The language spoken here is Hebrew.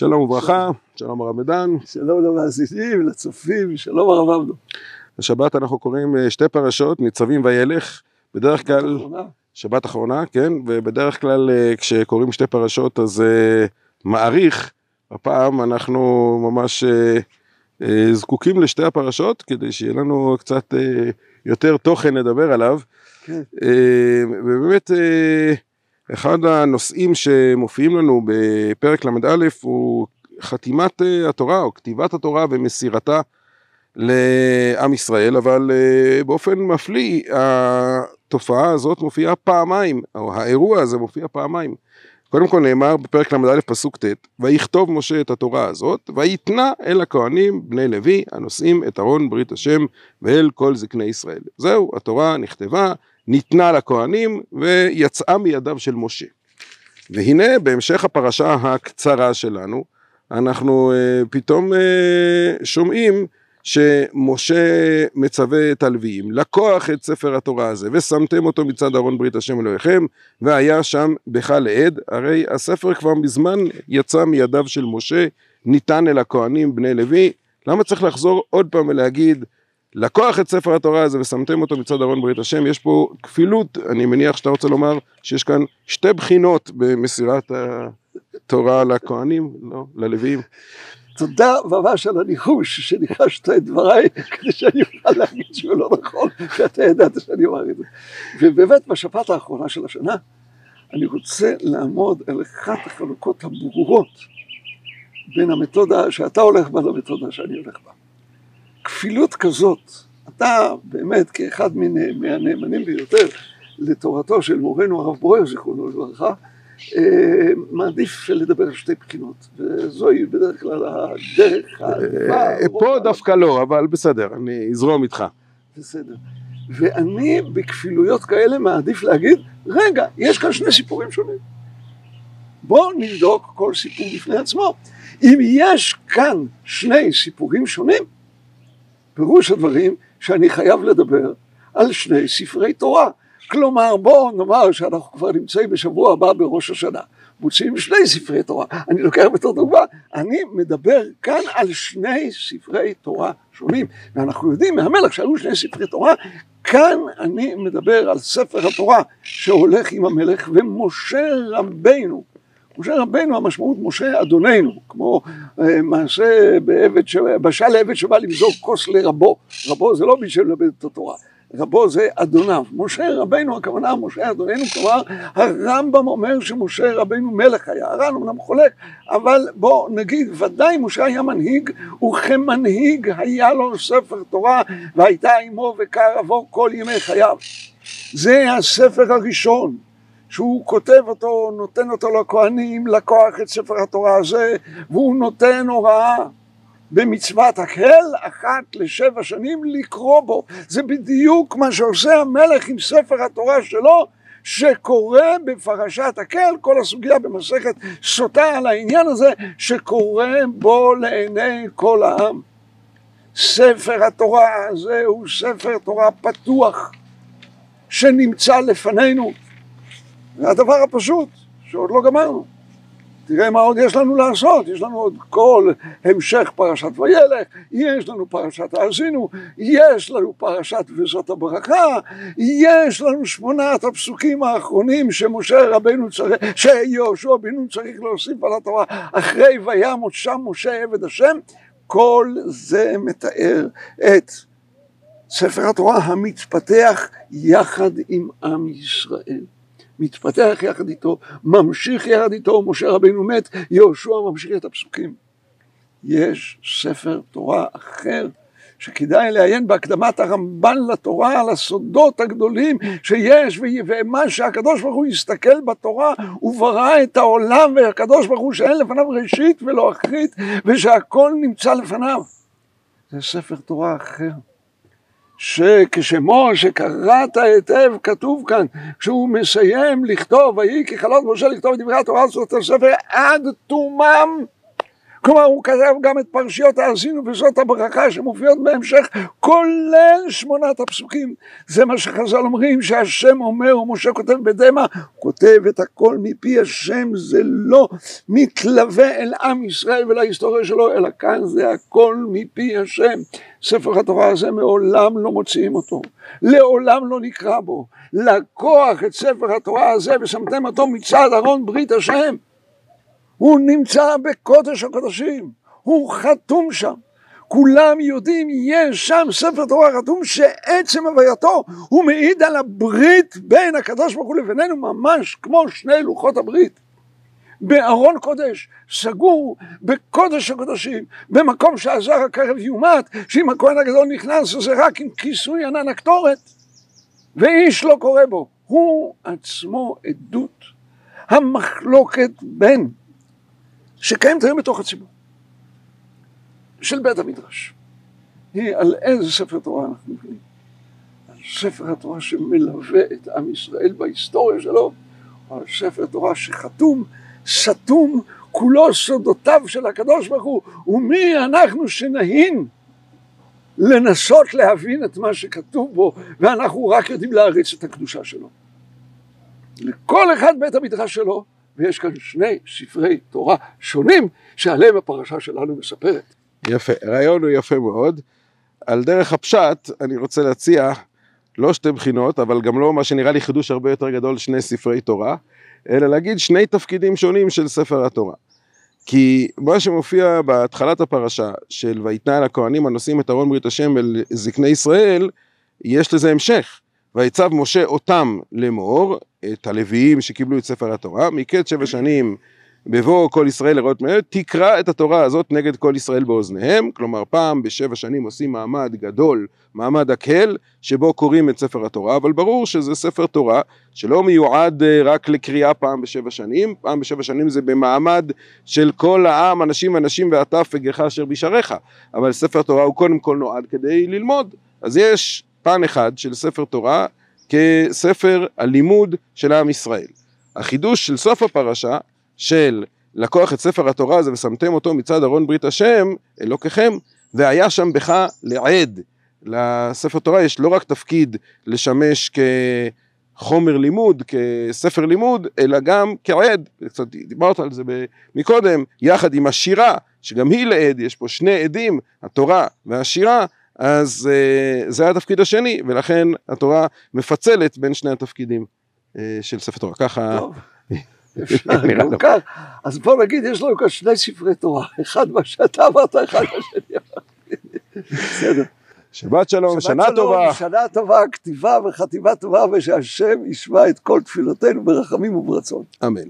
שלום וברכה, שלום הרב מדן. שלום למאזינים, לצופים, שלום הרב עמדו. בשבת אנחנו קוראים אה, שתי פרשות, ניצבים וילך. בדרך כלל, שבת אחרונה, כן, ובדרך כלל אה, כשקוראים שתי פרשות אז uh, מעריך, הפעם אנחנו ממש זקוקים לשתי הפרשות כדי שיהיה לנו קצת יותר תוכן לדבר עליו. כן. ובאמת, אחד הנושאים שמופיעים לנו בפרק ל"א הוא חתימת אה, התורה או כתיבת התורה ומסירתה לעם ישראל, אבל אה, באופן מפליא התופעה הזאת מופיעה פעמיים, או האירוע הזה מופיע פעמיים. קודם כל נאמר בפרק ל"א פסוק ט', ויכתוב משה את התורה הזאת, ויתנה אל הכהנים בני לוי הנושאים את ארון ברית השם ואל כל זקני ישראל. זהו, התורה נכתבה, ניתנה לכהנים ויצאה מידיו של משה. והנה בהמשך הפרשה הקצרה שלנו, אנחנו uh, פתאום uh, שומעים שמשה מצווה את הלוויים, לקוח את ספר התורה הזה, ושמתם אותו מצד ארון ברית השם אלוהיכם, והיה שם בך לעד, הרי הספר כבר מזמן יצא מידיו של משה, ניתן אל הכהנים בני לוי, למה צריך לחזור עוד פעם ולהגיד לקוח את ספר התורה הזה ושמתם אותו מצד ארון ברית השם, יש פה כפילות, אני מניח שאתה רוצה לומר שיש כאן שתי בחינות במסירת התורה לכהנים, לא, ללוויים. תודה ממש על הניחוש שניחשת את דבריי כדי שאני אוכל להגיד שהוא לא נכון, שאתה ידעת שאני אומר את זה. ובאמת בשבת האחרונה של השנה אני רוצה לעמוד על אחת החלוקות הברורות בין המתודה שאתה הולך בה למתודה שאני הולך בה. כפילות כזאת, אתה באמת כאחד מהנאמנים ביותר לתורתו של מורנו הרב בורר זיכרונו לברכה, אה, מעדיף לדבר על שתי בחינות, וזוהי בדרך כלל הדרך אה, פה דווקא לא, אבל בסדר, אני אזרום איתך. בסדר. ואני בכפילויות כאלה מעדיף להגיד, רגע, יש כאן שני סיפורים שונים. בואו נבדוק כל סיפור בפני עצמו. אם יש כאן שני סיפורים שונים, פירוש הדברים שאני חייב לדבר על שני ספרי תורה. כלומר בואו נאמר שאנחנו כבר נמצאים בשבוע הבא בראש השנה, מוצאים שני ספרי תורה, אני לוקח בתור דוגמה, אני מדבר כאן על שני ספרי תורה שונים, ואנחנו יודעים מהמלך שהיו שני ספרי תורה, כאן אני מדבר על ספר התורה שהולך עם המלך ומשה רבינו משה רבנו המשמעות משה אדוננו, כמו אה, מעשה בעבד, בשל לעבד שבא למזוג כוס לרבו, רבו זה לא מי שמלמד את התורה, רבו זה אדוניו, משה רבנו הכוונה משה אדוננו, כלומר הרמב"ם אומר שמשה רבנו מלך היה, הר"ן אמנם חולק, אבל בוא נגיד ודאי משה היה מנהיג וכמנהיג היה לו ספר תורה והייתה עמו וקר עבור כל ימי חייו, זה הספר הראשון שהוא כותב אותו, נותן אותו לכהנים, לקוח את ספר התורה הזה, והוא נותן הוראה במצוות הקהל אחת לשבע שנים לקרוא בו. זה בדיוק מה שעושה המלך עם ספר התורה שלו, שקורא בפרשת הקהל, כל הסוגיה במסכת סוטה על העניין הזה, שקורא בו לעיני כל העם. ספר התורה הזה הוא ספר תורה פתוח, שנמצא לפנינו. והדבר הפשוט, שעוד לא גמרנו. תראה מה עוד יש לנו לעשות, יש לנו עוד כל המשך פרשת וילך, יש לנו פרשת האזינו, יש לנו פרשת וזאת הברכה, יש לנו שמונת הפסוקים האחרונים שמשה רבנו צריך, שיהושע בנו צריך להוסיף על התורה, אחרי וימות שם משה עבד השם, כל זה מתאר את ספר התורה המתפתח יחד עם עם ישראל. מתפתח יחד איתו, ממשיך יחד איתו, משה רבינו מת, יהושע ממשיך את הפסוקים. יש ספר תורה אחר שכדאי לעיין בהקדמת הרמב"ן לתורה על הסודות הגדולים שיש ומה שהקדוש ברוך הוא יסתכל בתורה וברא את העולם והקדוש ברוך הוא שאין לפניו ראשית ולא אחרית ושהכל נמצא לפניו. זה ספר תורה אחר. שכשמו שקראת היטב כתוב כאן כשהוא מסיים לכתוב ויהי ככלות משה לכתוב את דברי התורה הזאת הספר עד תומם כלומר הוא כתב גם את פרשיות האזינו וזאת הברכה שמופיעות בהמשך כולל שמונת הפסוקים. זה מה שחז"ל אומרים שהשם אומר ומשה כותב בדמע כותב את הכל מפי השם זה לא מתלווה אל עם ישראל ולהיסטוריה שלו אלא כאן זה הכל מפי השם. ספר התורה הזה מעולם לא מוציאים אותו. לעולם לא נקרא בו. לקוח את ספר התורה הזה ושמתם אותו מצד ארון ברית השם הוא נמצא בקודש הקודשים, הוא חתום שם. כולם יודעים, יש שם ספר תורה חתום שעצם הווייתו הוא מעיד על הברית בין הקדוש ברוך הוא לבינינו ממש כמו שני לוחות הברית. בארון קודש, סגור בקודש הקודשים, במקום שעזר הקרב יומת, שאם הכהן הגדול נכנס זה רק עם כיסוי ענן הקטורת, ואיש לא קורא בו. הוא עצמו עדות המחלוקת בין שקיימת היום בתוך הציבור, של בית המדרש. היא על איזה ספר תורה אנחנו מבינים? על ספר התורה שמלווה את עם ישראל בהיסטוריה שלו, או על ספר תורה שחתום, סתום, כולו סודותיו של הקדוש ברוך הוא, ומי אנחנו שנהין לנסות להבין את מה שכתוב בו, ואנחנו רק יודעים להריץ את הקדושה שלו. לכל אחד בית המדרש שלו ויש כאן שני ספרי תורה שונים שעליהם הפרשה שלנו מספרת. יפה, הרעיון הוא יפה מאוד. על דרך הפשט אני רוצה להציע לא שתי בחינות, אבל גם לא מה שנראה לי חידוש הרבה יותר גדול, שני ספרי תורה, אלא להגיד שני תפקידים שונים של ספר התורה. כי מה שמופיע בהתחלת הפרשה של ויתנה לכהנים הנושאים את ארון ברית השם אל זקני ישראל, יש לזה המשך. ויצב משה אותם לאמור, את הלוויים שקיבלו את ספר התורה, מקץ שבע שנים בבוא כל ישראל לראות מהר, תקרא את התורה הזאת נגד כל ישראל באוזניהם, כלומר פעם בשבע שנים עושים מעמד גדול, מעמד הקהל, שבו קוראים את ספר התורה, אבל ברור שזה ספר תורה שלא מיועד אה, רק לקריאה פעם בשבע שנים, פעם בשבע שנים זה במעמד של כל העם, אנשים אנשים ואתה פגך אשר בשעריך, אבל ספר תורה הוא קודם כל נועד כדי ללמוד, אז יש פן אחד של ספר תורה כספר הלימוד של עם ישראל. החידוש של סוף הפרשה של לקוח את ספר התורה הזה ושמתם אותו מצד ארון ברית השם, אלוקיכם, והיה שם בך לעד. לספר תורה יש לא רק תפקיד לשמש כחומר לימוד, כספר לימוד, אלא גם כעד, קצת דיברת על זה מקודם, יחד עם השירה, שגם היא לעד, יש פה שני עדים, התורה והשירה, אז uh, זה התפקיד השני, ולכן התורה מפצלת בין שני התפקידים uh, של ספר תורה. ככה... טוב, אפשר גם כך. אז בוא נגיד, יש לנו כאן שני ספרי תורה, אחד מה שאתה אמרת, אחד מה שאני אמרתי. בסדר. שבת שלום, שנה טובה. שנה טובה, כתיבה וחתימה טובה, ושהשם ישמע את כל תפילותינו ברחמים וברצון. אמן.